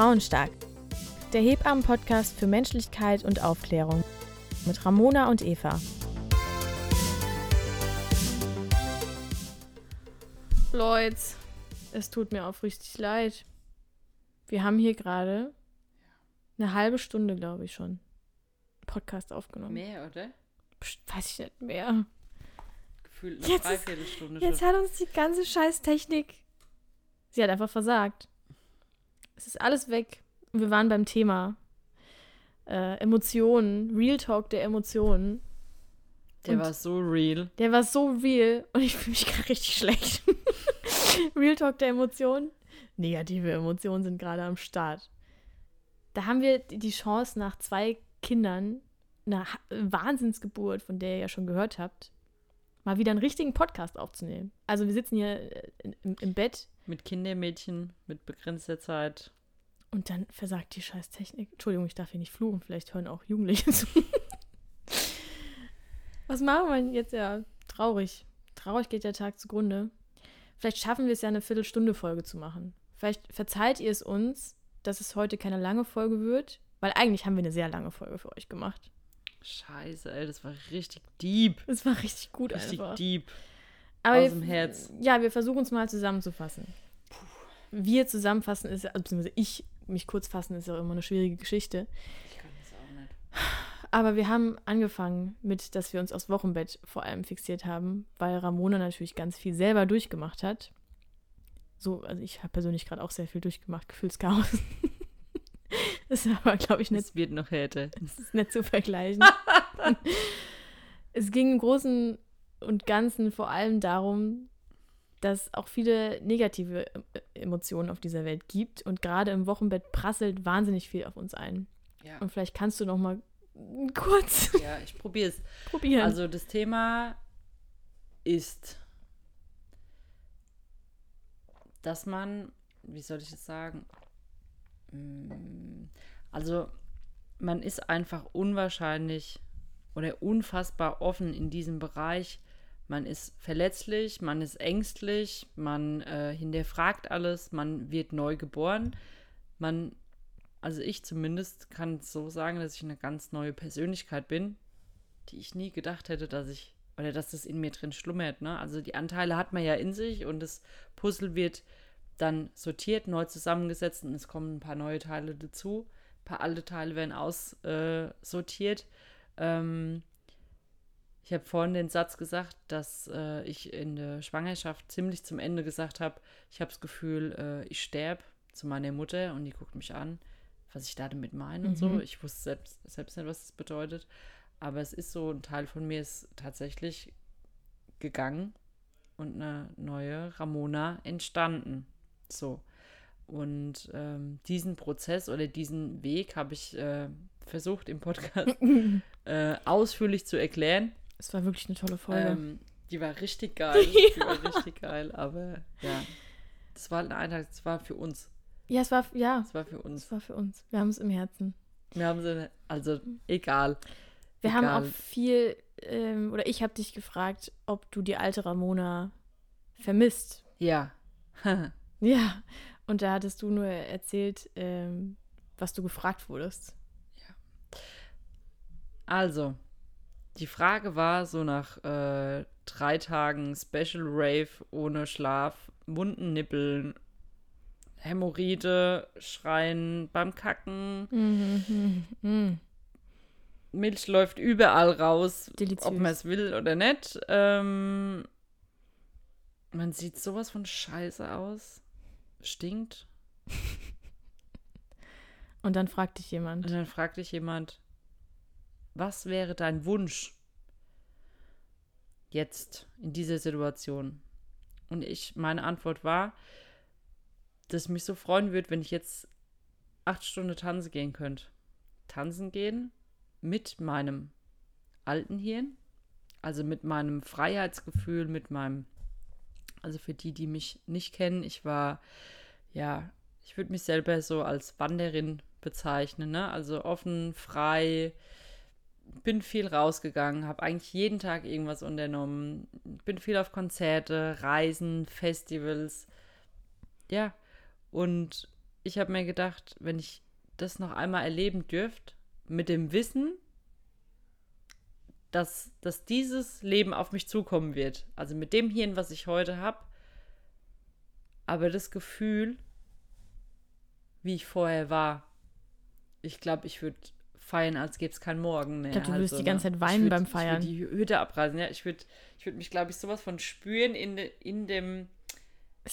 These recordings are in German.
Frauenstark. Der Hebammen-Podcast für Menschlichkeit und Aufklärung. Mit Ramona und Eva. Leute, es tut mir aufrichtig leid. Wir haben hier gerade eine halbe Stunde, glaube ich, schon Podcast aufgenommen. Mehr, oder? Psst, weiß ich nicht mehr. Gefühlt eine Jetzt ist- Dreiviertelstunde Jetzt schon. hat uns die ganze Scheißtechnik. Sie hat einfach versagt. Es ist alles weg. Wir waren beim Thema äh, Emotionen, Real Talk der Emotionen. Der und- war so real. Der war so real und ich fühle mich gerade richtig schlecht. Real Talk der Emotionen. Negative Emotionen sind gerade am Start. Da haben wir die Chance, nach zwei Kindern, einer Wahnsinnsgeburt, von der ihr ja schon gehört habt, mal wieder einen richtigen Podcast aufzunehmen. Also wir sitzen hier äh, im, im Bett Mit Kindermädchen, mit begrenzter Zeit. und dann versagt die Scheißtechnik. Entschuldigung, ich darf hier nicht fluchen, vielleicht hören auch Jugendliche zu. Was machen wir denn jetzt? Ja, traurig. Traurig geht der Tag zugrunde. Vielleicht schaffen wir es ja, eine Viertelstunde Folge zu machen. Vielleicht verzeiht ihr es uns, dass es heute keine lange Folge wird, weil eigentlich haben wir eine sehr lange Folge für euch gemacht. Scheiße, ey, das war richtig deep. Es war richtig gut Richtig einfach. deep. Aber aus wir, dem Herz. Ja, wir versuchen es mal zusammenzufassen. Wir zusammenfassen ist, also beziehungsweise ich mich kurz fassen, ist ja auch immer eine schwierige Geschichte. Ich kann das auch nicht. Aber wir haben angefangen mit, dass wir uns aufs Wochenbett vor allem fixiert haben, weil Ramona natürlich ganz viel selber durchgemacht hat. So, also ich habe persönlich gerade auch sehr viel durchgemacht, Gefühlschaos. das ist aber, glaube ich, nicht, Es wird noch härter. das ist nicht zu vergleichen. es ging im Großen und Ganzen vor allem darum, dass auch viele negative äh, Emotionen auf dieser Welt gibt und gerade im Wochenbett prasselt wahnsinnig viel auf uns ein. Ja, Und vielleicht kannst du noch mal kurz ja ich probiere es. probieren. Also das Thema ist, dass man, wie soll ich das sagen? Mm, Also man ist einfach unwahrscheinlich oder unfassbar offen in diesem Bereich. Man ist verletzlich, man ist ängstlich, man äh, hinterfragt alles, man wird neu geboren. Man, also ich zumindest kann so sagen, dass ich eine ganz neue Persönlichkeit bin, die ich nie gedacht hätte, dass ich, oder dass das in mir drin schlummert. Ne? Also die Anteile hat man ja in sich und das Puzzle wird dann sortiert, neu zusammengesetzt und es kommen ein paar neue Teile dazu. Ein paar alte Teile werden aussortiert. Äh, ähm, ich habe vorhin den Satz gesagt, dass äh, ich in der Schwangerschaft ziemlich zum Ende gesagt habe, ich habe das Gefühl, äh, ich sterbe zu meiner Mutter und die guckt mich an, was ich da damit meine und so. Mhm. Ich wusste selbst, selbst nicht, was das bedeutet. Aber es ist so, ein Teil von mir ist tatsächlich gegangen und eine neue Ramona entstanden. So. Und ähm, diesen Prozess oder diesen Weg habe ich äh, versucht im Podcast äh, ausführlich zu erklären. Es war wirklich eine tolle Folge. Ähm, die war richtig geil. Die war richtig geil, aber ja. Das war ein Eintrag, das war für uns. ja, es war, ja, Das war für uns. es war für uns. Wir haben es im Herzen. Wir haben sie, also egal. Wir haben Egal. auch viel, ähm, oder ich habe dich gefragt, ob du die alte Ramona vermisst. Ja. Ja, und da hattest du nur erzählt, ähm, was du gefragt wurdest. Also, die Frage war so nach äh, drei Tagen Special Rave ohne Schlaf, Mundennippeln, Hämorrhoide, Schreien beim Kacken, Mhm, mhm. Milch läuft überall raus, Deliziös. ob man es will oder nicht. Ähm, man sieht sowas von scheiße aus. Stinkt. Und dann fragt dich jemand. Und dann fragt dich jemand, was wäre dein Wunsch jetzt in dieser Situation? Und ich, meine Antwort war, dass mich so freuen würde, wenn ich jetzt acht Stunden tanzen gehen könnte. Tanzen gehen mit meinem alten Hirn, also mit meinem Freiheitsgefühl, mit meinem, also für die, die mich nicht kennen, ich war, ja, ich würde mich selber so als Wanderin bezeichnen, ne? Also offen, frei, bin viel rausgegangen, habe eigentlich jeden Tag irgendwas unternommen, bin viel auf Konzerte, Reisen, Festivals. Ja, und ich habe mir gedacht, wenn ich das noch einmal erleben dürfte, mit dem Wissen, dass, dass dieses Leben auf mich zukommen wird. Also mit dem Hirn, was ich heute habe. Aber das Gefühl, wie ich vorher war, ich glaube, ich würde feiern, als gäbe es keinen Morgen mehr. Ich glaube, du würdest also, die ganze ne? Zeit weinen würd, beim Feiern. Ich würde die Hütte abreißen, ja. Ich würde ich würd mich, glaube ich, sowas von spüren in, de, in dem,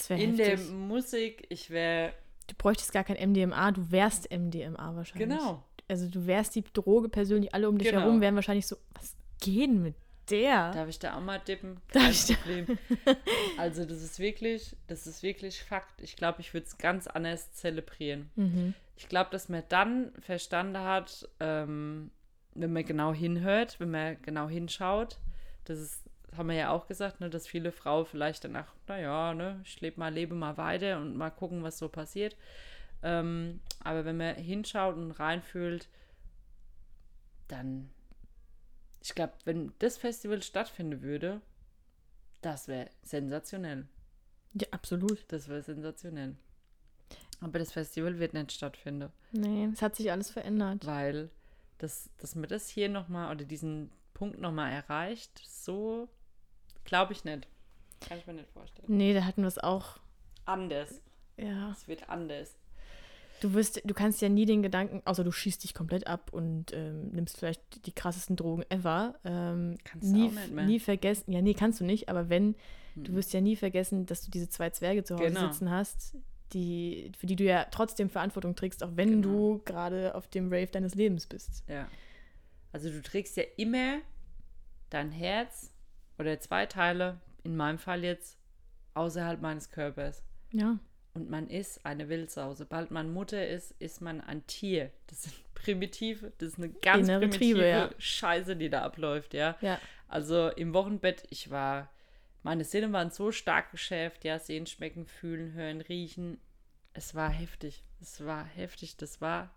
in der heftig. Musik. Ich wäre, Du bräuchtest gar kein MDMA, du wärst MDMA wahrscheinlich. genau. Also du wärst die Droge persönlich, alle um dich Genau. herum wären wahrscheinlich so, was geht denn mit der? Darf ich da auch mal dippen? Darf ich da-. Also das ist wirklich, das ist wirklich Fakt. Ich glaube, ich würde es ganz anders zelebrieren. Mhm. Ich glaube, dass man dann verstanden hat, ähm, wenn man genau hinhört, wenn man genau hinschaut, das ist, haben wir ja auch gesagt, ne, dass viele Frauen vielleicht danach, naja, ne, ich lebe mal, lebe mal weiter und mal gucken, was so passiert. Ähm, aber wenn man hinschaut und reinfühlt, dann, ich glaube, wenn das Festival stattfinden würde, das wäre sensationell. Ja, absolut. Das wäre sensationell. Aber das Festival wird nicht stattfinden, Nee, es hat sich alles verändert. weil das, dass man das hier nochmal oder diesen Punkt nochmal erreicht, so glaube ich nicht. Kann ich mir nicht vorstellen. Nee, da hatten wir es auch. Anders. Ja. Es wird anders. Du wirst, du kannst ja nie den Gedanken, außer du schießt dich komplett ab und ähm, nimmst vielleicht die krassesten Drogen ever. Ähm, Kannst du nie, auch nicht mehr. nie vergessen. Ja, nee, kannst du nicht, aber wenn, du Hm. wirst ja nie vergessen, dass du diese zwei Zwerge zu Hause Genau. sitzen hast, die, für die du ja trotzdem Verantwortung trägst, auch wenn Genau. du gerade auf dem Rave deines Lebens bist. Ja. Also du trägst ja immer dein Herz oder zwei Teile, in meinem Fall jetzt, außerhalb meines Körpers. Ja. Und man ist eine Wildsau. Sobald man Mutter ist, ist man ein Tier. Das sind primitive, das ist eine ganz Innere primitive Triebe, ja. Scheiße, die da abläuft, ja. Ja. Also im Wochenbett, ich war, meine Sinne waren so stark geschärft, ja, sehen, schmecken, fühlen, hören, riechen. Es war heftig. Es war heftig. Das war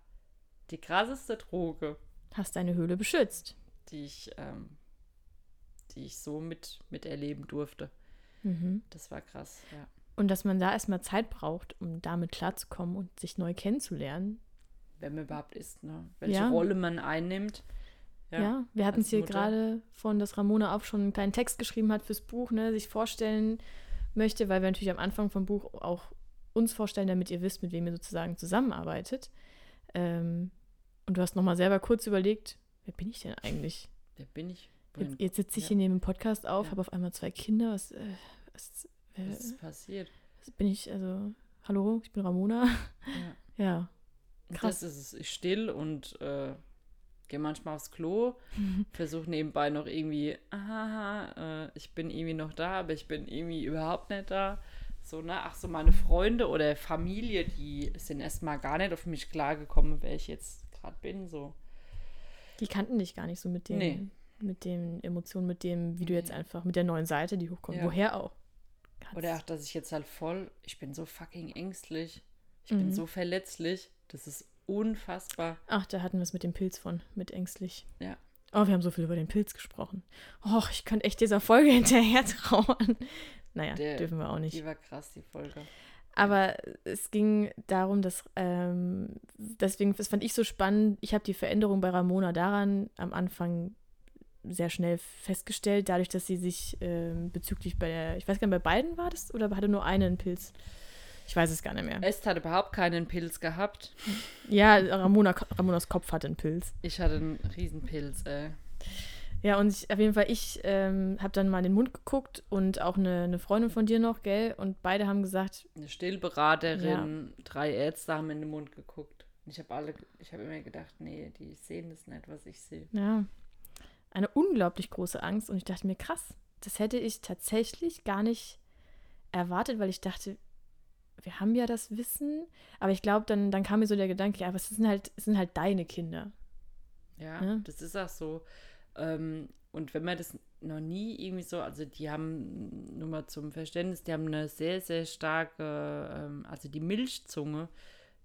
die krasseste Droge, Hast deine Höhle beschützt. die ich, ähm, die ich so mit, miterleben durfte. Mhm. Das war krass, ja. Und dass man da erstmal Zeit braucht, um damit klarzukommen und sich neu kennenzulernen. Wenn man überhaupt ist, ne? Welche Ja. Rolle man einnimmt. Ja, wir hatten es hier gerade von, dass Ramona auch schon einen kleinen Text geschrieben hat fürs Buch, ne, sich vorstellen möchte, weil wir natürlich am Anfang vom Buch auch uns vorstellen, damit ihr wisst, mit wem ihr sozusagen zusammenarbeitet. Ähm, und du hast nochmal selber kurz überlegt, wer bin ich denn eigentlich? Wer bin ich? Jetzt, jetzt sitze ich Ja. hier neben dem Podcast auf, Ja. habe auf einmal zwei Kinder. Was, äh, was, äh, was ist passiert? was bin ich? Also, hallo, ich bin Ramona. Ja. Ja. Krass. Das ist es. Ich still und äh, gehe manchmal aufs Klo, versuche nebenbei noch irgendwie, aha, äh, ich bin irgendwie noch da, aber ich bin irgendwie überhaupt nicht da. So, ne? Ach so, meine Freunde oder Familie, die sind erstmal gar nicht auf mich klargekommen, wer ich jetzt gerade bin. So. Die kannten dich gar nicht so mit den, Nee. mit den Emotionen, mit dem, wie du jetzt einfach, mit der neuen Seite, die hochkommt. Ja. Woher auch? Hat's- Oder auch, dass ich jetzt halt voll, ich bin so fucking ängstlich. Ich bin Mhm. so verletzlich. Das ist unfassbar. Ach, da hatten wir es mit dem Pilz von, mit ängstlich. Ja. Oh, wir haben so viel über den Pilz gesprochen. Och, ich könnte echt dieser Folge hinterher trauern. Naja, Der- dürfen wir auch nicht. Die war krass, die Folge. Aber es ging darum, dass, ähm, deswegen, das fand ich so spannend. Ich habe die Veränderung bei Ramona daran am Anfang sehr schnell festgestellt, dadurch, dass sie sich ähm, bezüglich bei der, ich weiß gar nicht, bei beiden war das oder hatte nur einen Pilz? Ich weiß es gar nicht mehr. Est hat überhaupt keinen Pilz gehabt. Ja, Ramona, Ramonas Kopf hatte einen Pilz. Ich hatte einen Riesenpilz, ey. Ja, und ich, auf jeden Fall, ich ähm, habe dann mal in den Mund geguckt und auch eine, eine Freundin von dir noch, gell? Und beide haben gesagt, Eine Stillberaterin, drei Ärzte haben in den Mund geguckt. Ich habe alle, ich habe immer gedacht, nee, die sehen das nicht, was ich sehe. ja, eine unglaublich große Angst. Und ich dachte mir, krass, das hätte ich tatsächlich gar nicht erwartet, weil ich dachte, wir haben ja das Wissen. Aber ich glaube, dann, dann kam mir so der Gedanke, ja, aber es sind halt, es sind halt deine Kinder. Ja, Ja. das ist auch so. Ähm, und wenn man das noch nie irgendwie so, also die haben, nur mal zum Verständnis, die haben eine sehr, sehr starke, ähm, also die Milchzunge,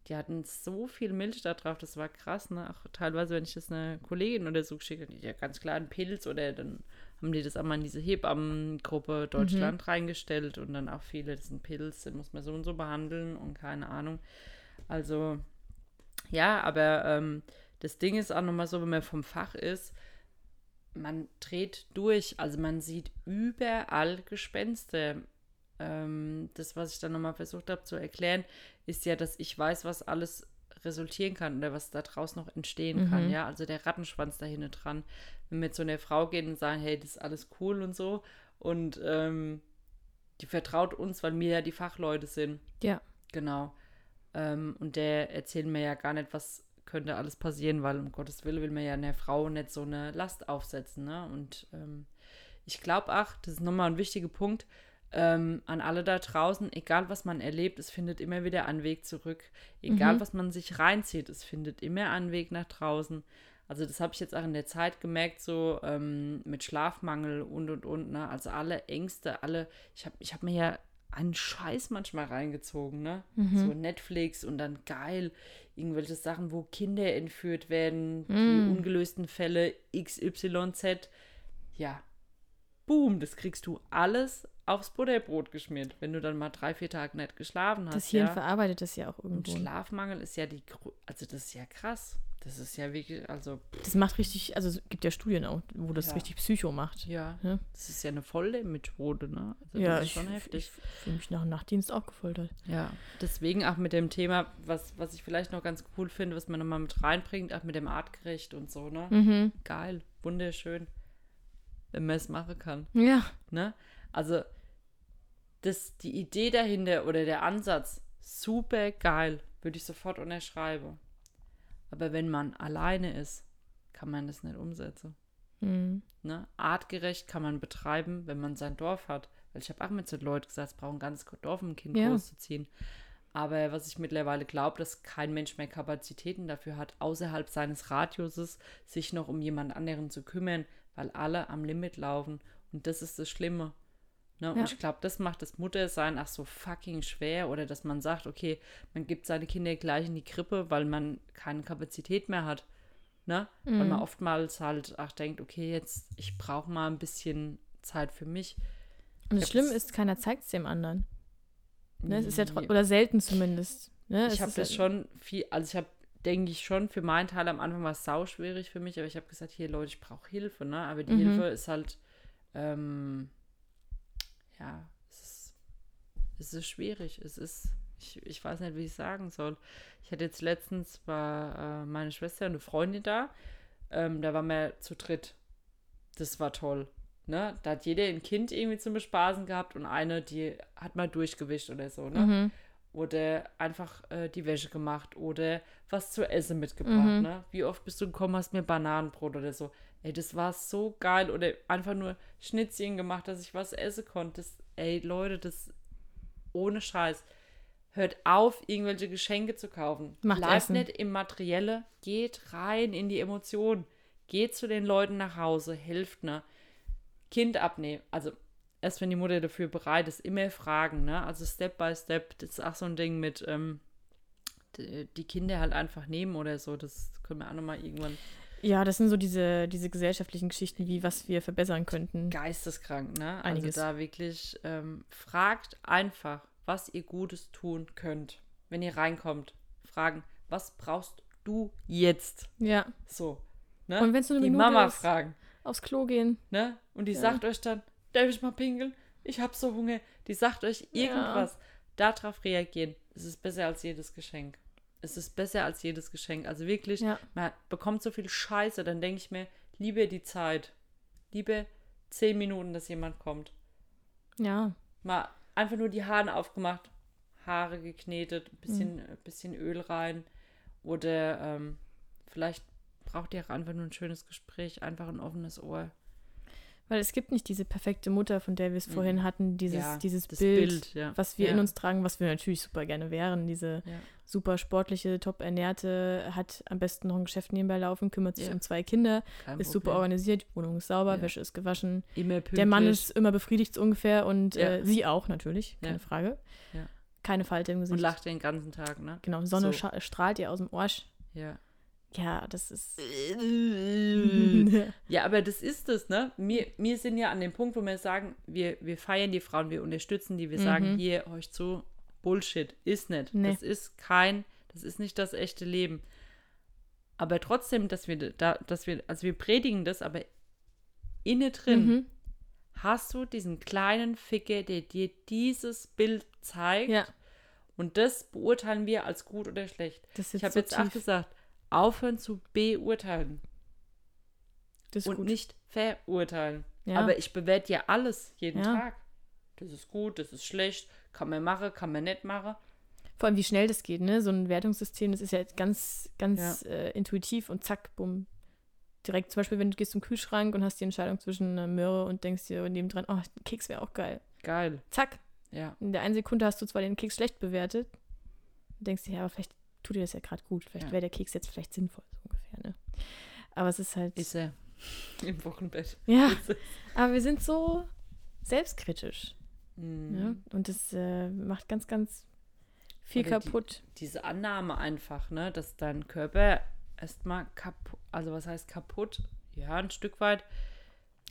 die hatten so viel Milch da drauf, das war krass, ne? Auch teilweise, wenn ich das einer Kollegin oder so geschickt habe, die ja ganz klar einen Pilz oder dann haben die das einmal in diese Hebammengruppe Deutschland reingestellt und dann auch viele, das ist ein Pilz, den muss man so und so behandeln und keine Ahnung. Also, ja, aber ähm, das Ding ist auch nochmal so, wenn man vom Fach ist, man dreht durch. Also man sieht überall Gespenster. Ähm, das, was ich dann nochmal versucht habe zu erklären, ist ja, dass ich weiß, was alles resultieren kann oder was da draußen noch entstehen kann. Mhm. Ja, also der Rattenschwanz da hinten dran. Wenn wir zu einer Frau gehen und sagen, hey, das ist alles cool und so. Und ähm, die vertraut uns, weil wir ja die Fachleute sind. Ja. Genau. Ähm, und der erzählt mir ja gar nicht, was könnte alles passieren, weil um Gottes Willen will man ja einer Frau nicht so eine Last aufsetzen. Ne? Und ähm, ich glaube auch, das ist nochmal ein wichtiger Punkt, ähm, an alle da draußen, egal was man erlebt, es findet immer wieder einen Weg zurück. Egal Mhm. was man sich reinzieht, es findet immer einen Weg nach draußen. Also das habe ich jetzt auch in der Zeit gemerkt, so ähm, mit Schlafmangel und und und. Ne? Also alle Ängste, alle, ich habe ich hab mir ja einen Scheiß manchmal reingezogen, ne? Mhm. So Netflix und dann geil, irgendwelche Sachen, wo Kinder entführt werden, die Mm. ungelösten Fälle XYZ. Ja, boom, das kriegst du alles aufs Butterbrot geschmiert, wenn du dann mal drei, vier Tage nicht geschlafen hast. Das Hirn ja. verarbeitet das ja auch Und irgendwo. Schlafmangel ist ja die, also das ist ja krass. Das ist ja wirklich, also Das macht richtig, also es gibt ja Studien auch, wo das Ja. richtig Psycho macht. ja, Ja. das ist ja eine volle Methode, ne? Also Ja, das ist schon ich, heftig. ich fühle mich nach dem Nachtdienst auch gefoltert. Ja, deswegen auch mit dem Thema, was, was ich vielleicht noch ganz cool finde, was man nochmal mit reinbringt, auch mit dem Artgerecht und so, ne? Mhm. Geil, wunderschön, wenn man es machen kann, Ja. ne? Also, das, die Idee dahinter oder der Ansatz, super geil, würde ich sofort unterschreiben. Aber wenn man alleine ist, kann man das nicht umsetzen. Mhm. Ne? Artgerecht kann man betreiben, wenn man sein Dorf hat. Weil ich habe auch mit so Leuten gesagt, es braucht ein ganzes Dorf, um ein Kind Ja. großzuziehen. Aber was ich mittlerweile glaube, dass kein Mensch mehr Kapazitäten dafür hat, außerhalb seines Radiuses sich noch um jemand anderen zu kümmern, weil alle am Limit laufen. Und das ist das Schlimme. Ne? Und Ja. ich glaube, das macht das Muttersein auch so fucking schwer. Oder dass man sagt, okay, man gibt seine Kinder gleich in die Krippe, weil man keine Kapazität mehr hat. Ne? Weil man Mhm. oftmals halt auch denkt, okay, jetzt, ich brauche mal ein bisschen Zeit für mich. Und das Schlimme ist, keiner zeigt es dem anderen. Ne? Es ist ja oder selten zumindest. Ne? Ich habe das ja- schon viel, also ich habe, denke ich schon, für meinen Teil am Anfang war es sau schwierig für mich, aber ich habe gesagt, hier Leute, ich brauche Hilfe, ne? Aber die Mhm. Hilfe ist halt, ähm, ja, es ist, es ist schwierig. Es ist, ich, ich weiß nicht, wie ich sagen soll. Ich hatte jetzt letztens, war äh, meine Schwester und eine Freundin da, ähm, da waren wir zu dritt. Das war toll. Ne? Da hat jeder ein Kind irgendwie zum Bespaßen gehabt und eine, die hat mal durchgewischt oder so, ne? Mhm. oder einfach äh, die Wäsche gemacht oder was zu essen mitgebracht. Mhm. Ne? Wie oft bist du gekommen, hast mir Bananenbrot oder so. Ey, das war so geil. Oder einfach nur Schnitzchen gemacht, dass ich was essen konnte. Das, ey, Leute, das ohne Scheiß. Hört auf, irgendwelche Geschenke zu kaufen. Macht Bleibt Essen. nicht im Materielle. Geht rein in die Emotionen. Geht zu den Leuten nach Hause. Hilft, ne? Kind abnehmen. Also, erst wenn die Mutter dafür bereit ist, immer fragen, ne? Also Step by Step, das ist auch so ein Ding mit ähm, die Kinder halt einfach nehmen oder so. Das können wir auch nochmal irgendwann Ja, das sind so diese, diese gesellschaftlichen Geschichten, wie was wir verbessern könnten. geisteskrank, ne? Einiges. Also da wirklich ähm, fragt einfach, was ihr Gutes tun könnt. Wenn ihr reinkommt, fragen, was brauchst du jetzt? Ja. So. Ne? Und wenn's nur eine die Minute Mama ist. fragen. Aufs Klo gehen. Ne? Und die Ja. sagt euch dann, darf ich mal pinkeln? Ich hab so Hunger. Die sagt euch Ja. irgendwas. Darauf reagieren. Es ist besser als jedes Geschenk. Es ist besser als jedes Geschenk. Also wirklich, Ja. man bekommt so viel Scheiße, dann denke ich mir, lieber die Zeit. Lieber zehn Minuten, dass jemand kommt. Ja. Mal einfach nur die Haare aufgemacht, Haare geknetet, ein bisschen, Mhm. bisschen Öl rein. Oder ähm, vielleicht braucht ihr auch einfach nur ein schönes Gespräch, einfach ein offenes Ohr. Weil es gibt nicht diese perfekte Mutter, von der wir es Mhm. vorhin hatten, dieses, Ja, dieses Bild, Bild, ja. was wir in Ja. uns tragen, was wir natürlich super gerne wären. Diese super sportliche, top ernährte, hat am besten noch ein Geschäft nebenbei laufen, kümmert sich um zwei Kinder, Kein ist super Problem. organisiert, die Wohnung ist sauber. Wäsche ist gewaschen. Immer. Der Mann ist immer befriedigt so ungefähr und äh, sie auch natürlich, keine. Frage. Keine Falte im Gesicht. und lacht den ganzen Tag, ne? Genau, Sonne So. strahlt ihr aus dem Arsch. Ja. Ja, das ist. Ja, aber das ist es, ne? Wir, wir sind ja an dem Punkt, wo wir sagen, wir, wir feiern die Frauen, wir unterstützen die, wir sagen Mhm. hier, euch zu, Bullshit, ist nicht. Nee. Das ist kein, Das ist nicht das echte Leben. Aber trotzdem, dass wir da, dass wir, also wir predigen das, aber inne drin Mhm. hast du diesen kleinen Ficke, der dir dieses Bild zeigt. Ja. Und das beurteilen wir als gut oder schlecht. Das Ich habe jetzt auch tief. gesagt, aufhören zu beurteilen Das ist und gut. nicht verurteilen. Ja. Aber ich bewerte ja alles jeden Ja. Tag. Das ist gut, das ist schlecht, kann man machen, kann man nicht machen. Vor allem, wie schnell das geht, ne? So ein Wertungssystem, das ist ja ganz, ganz äh, intuitiv und zack, bumm. Direkt, zum Beispiel, wenn du gehst zum Kühlschrank und hast die Entscheidung zwischen einer Möhre und denkst dir nebendran, oh, Keks wäre auch geil. Geil. Zack. Ja. In der einen Sekunde hast du zwar den Keks schlecht bewertet denkst dir, ja, aber vielleicht tut dir das ja gerade gut. Vielleicht Ja. wäre der Keks jetzt vielleicht sinnvoll, so ungefähr, ne? Aber es ist halt. Ist er. Im Wochenbett. ja, er. aber wir sind so selbstkritisch. Mhm. Ne? Und das äh, macht ganz, ganz viel Oder die- kaputt. Diese Annahme einfach, ne, dass dein Körper erstmal kaputt, also was heißt kaputt? Ja, ein Stück weit.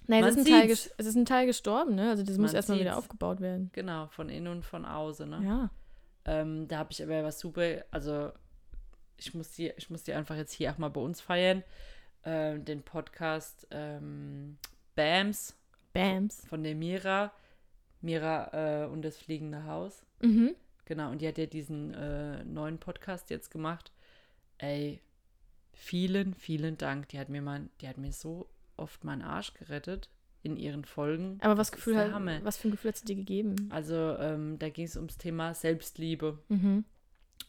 Nein, es ist, ein Teil es ist ein Teil gestorben, ne? Also das muss Man erstmal wieder aufgebaut werden. Genau, von innen und von außen, ne? Ja. Ähm, da habe ich aber was super, also ich muss die, ich muss die einfach jetzt hier auch mal bei uns feiern. Ähm, den Podcast ähm, BAMS Bams. von der Mira. Mira äh, und das fliegende Haus. Mhm. Genau, und die hat ja diesen äh, neuen Podcast jetzt gemacht. Ey, vielen, vielen Dank. Die hat mir mein, die hat mir so oft meinen Arsch gerettet in ihren Folgen. Aber was Gefühl hat, was für ein Gefühl hat sie dir gegeben? Also, ähm, da ging es ums Thema Selbstliebe. Mhm.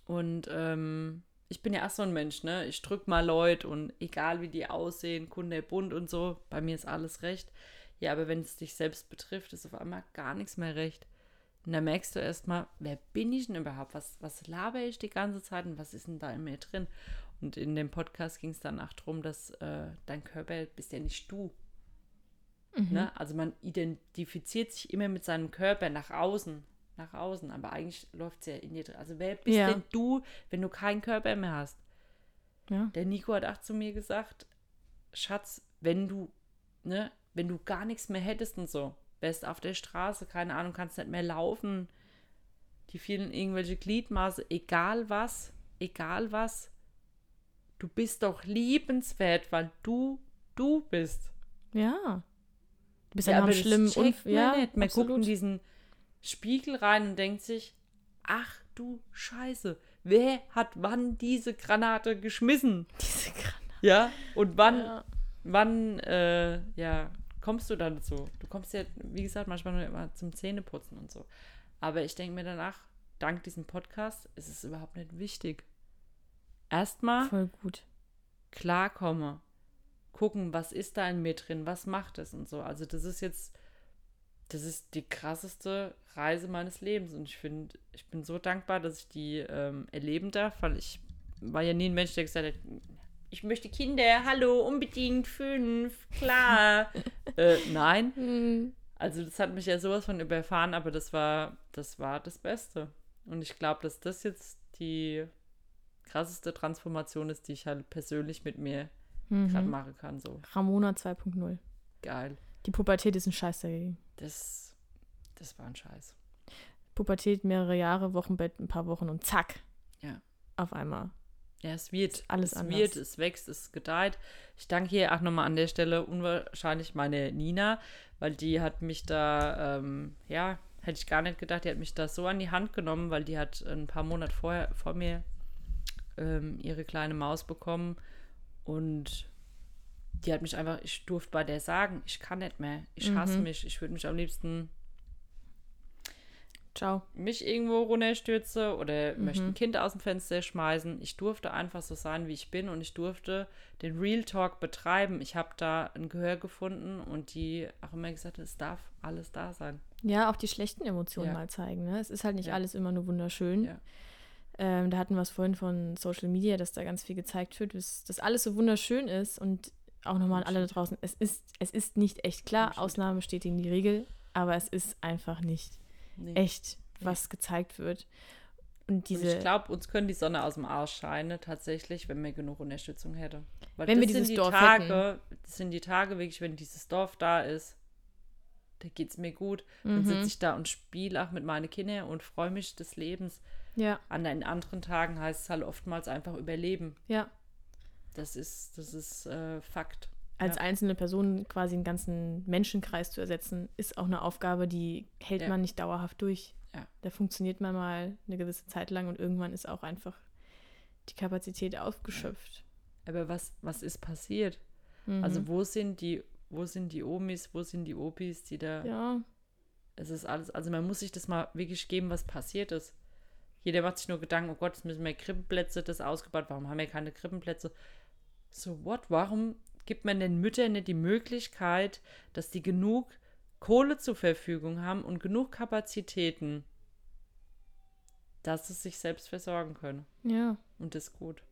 Und ähm, ich bin ja auch so ein Mensch, ne? Ich drück mal Leute und egal wie die aussehen, Kunde bunt und so, bei mir ist alles recht. Ja, aber wenn es dich selbst betrifft, ist auf einmal gar nichts mehr recht. Und da merkst du erstmal, wer bin ich denn überhaupt? Was, was laber ich die ganze Zeit und was ist denn da in mir drin? Und in dem Podcast ging es dann auch darum, dass äh, dein Körper bist ja nicht du. Mhm. Ne? Also man identifiziert sich immer mit seinem Körper nach außen. Nach außen, aber eigentlich läuft es ja in dir drin. Also wer bist Ja. denn du, wenn du keinen Körper mehr hast? Ja. Der Nico hat auch zu mir gesagt, Schatz, wenn du, ne, wenn du gar nichts mehr hättest und so, wärst auf der Straße, keine Ahnung, kannst nicht mehr laufen, die vielen irgendwelche Gliedmaße, egal was, egal was, du bist doch liebenswert, weil du du bist. Ja. Du bist Ja, ja, aber schlimm. man ja, nicht. Man guckt in absolut. diesen Spiegel rein und denkt sich, ach du Scheiße, wer hat wann diese Granate geschmissen? Diese Granate. Ja, und wann, Ja. wann, äh, ja, kommst du dann dazu? Du kommst ja, wie gesagt, manchmal nur immer zum Zähneputzen und so. Aber ich denke mir danach, dank diesem Podcast ist es überhaupt nicht wichtig. Erstmal Voll gut. klarkomme. Gucken, was ist da in mir drin, was macht es und so. Also das ist jetzt, das ist die krasseste Reise meines Lebens und ich finde, ich bin so dankbar, dass ich die ähm, erleben darf, weil ich war ja nie ein Mensch, der gesagt hat, ich möchte Kinder, hallo, unbedingt fünf, klar. äh, nein, Mhm. also das hat mich ja sowas von überfahren, aber das war, das war das Beste. Und ich glaube, dass das jetzt die krasseste Transformation ist, die ich halt persönlich mit mir gerade Mhm. machen kann. So Ramona 2.0. geil. Die Pubertät ist ein Scheiß dagegen. Das, das war ein Scheiß. Pubertät mehrere Jahre, Wochenbett ein paar Wochen und zack. Ja. Auf einmal. Ja, es wird. alles es anders. wird, es wächst, es gedeiht. Ich danke hier auch nochmal an der Stelle unwahrscheinlich meine Nina, weil die hat mich da, ähm, ja, hätte ich gar nicht gedacht, die hat mich da so an die Hand genommen, weil die hat ein paar Monate vorher vor mir ähm, ihre kleine Maus bekommen und die hat mich einfach, ich durfte bei der sagen, ich kann nicht mehr, ich hasse Mhm. mich, ich würde mich am liebsten Ciao. mich irgendwo runterstürze oder Mhm. möchte ein Kind aus dem Fenster schmeißen. Ich durfte einfach so sein, wie ich bin und ich durfte den Real Talk betreiben. Ich habe da ein Gehör gefunden und die auch immer gesagt, es darf alles da sein. Ja, auch die schlechten Emotionen Ja. mal zeigen. Ne? Es ist halt nicht Ja. alles immer nur wunderschön. Ja. Ähm, da hatten wir es vorhin von Social Media, dass da ganz viel gezeigt wird, dass das alles so wunderschön ist und auch nochmal an alle da draußen. Es ist, es ist nicht echt klar, Bullshit. Ausnahmen bestätigen die Regel, aber es ist einfach nicht Nee. echt, was gezeigt wird. Und Und diese, ich glaube, uns können die Sonne aus dem Arsch scheinen, tatsächlich, wenn wir genug Unterstützung hätten. Weil Wenn wir das dieses sind die Dorf Tage, das sind die Tage wirklich, wenn dieses Dorf da ist, da geht es mir gut. Dann Mhm. sitze ich da und spiele auch mit meinen Kindern und freue mich des Lebens. Ja, An den anderen Tagen heißt es halt oftmals einfach überleben. ja. Das ist, das ist äh, Fakt. Als Ja. einzelne Person quasi einen ganzen Menschenkreis zu ersetzen, ist auch eine Aufgabe, die hält Ja. man nicht dauerhaft durch. Ja. Da funktioniert man mal eine gewisse Zeit lang und irgendwann ist auch einfach die Kapazität ausgeschöpft. Aber was, was ist passiert? Mhm. Also wo sind die, wo sind die Omis, wo sind die Opis, die da. ja, Es ist alles, also man muss sich das mal wirklich geben, was passiert ist. Jeder macht sich nur Gedanken, oh Gott, jetzt müssen wir Krippenplätze, das ausgebaut, warum haben wir keine Krippenplätze? So, what? Warum gibt man den Müttern nicht die Möglichkeit, dass die genug Kohle zur Verfügung haben und genug Kapazitäten, dass sie sich selbst versorgen können? ja. Und das ist gut.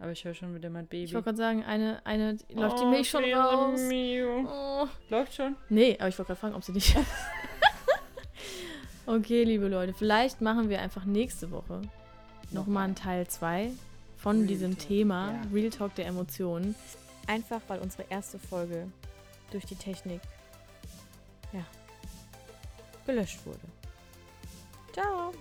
Aber ich höre schon wieder mein Baby. Ich wollte gerade sagen, eine, eine läuft die Oh, Milch schon raus. Mio. Oh. Läuft schon? Nee, aber ich wollte gerade fragen, ob sie nicht. okay, liebe Leute, vielleicht machen wir einfach nächste Woche nochmal einen Teil 2 von Real diesem Talk, Thema ja. Real Talk der Emotionen. Einfach weil unsere erste Folge durch die Technik ja, gelöscht wurde. Ciao.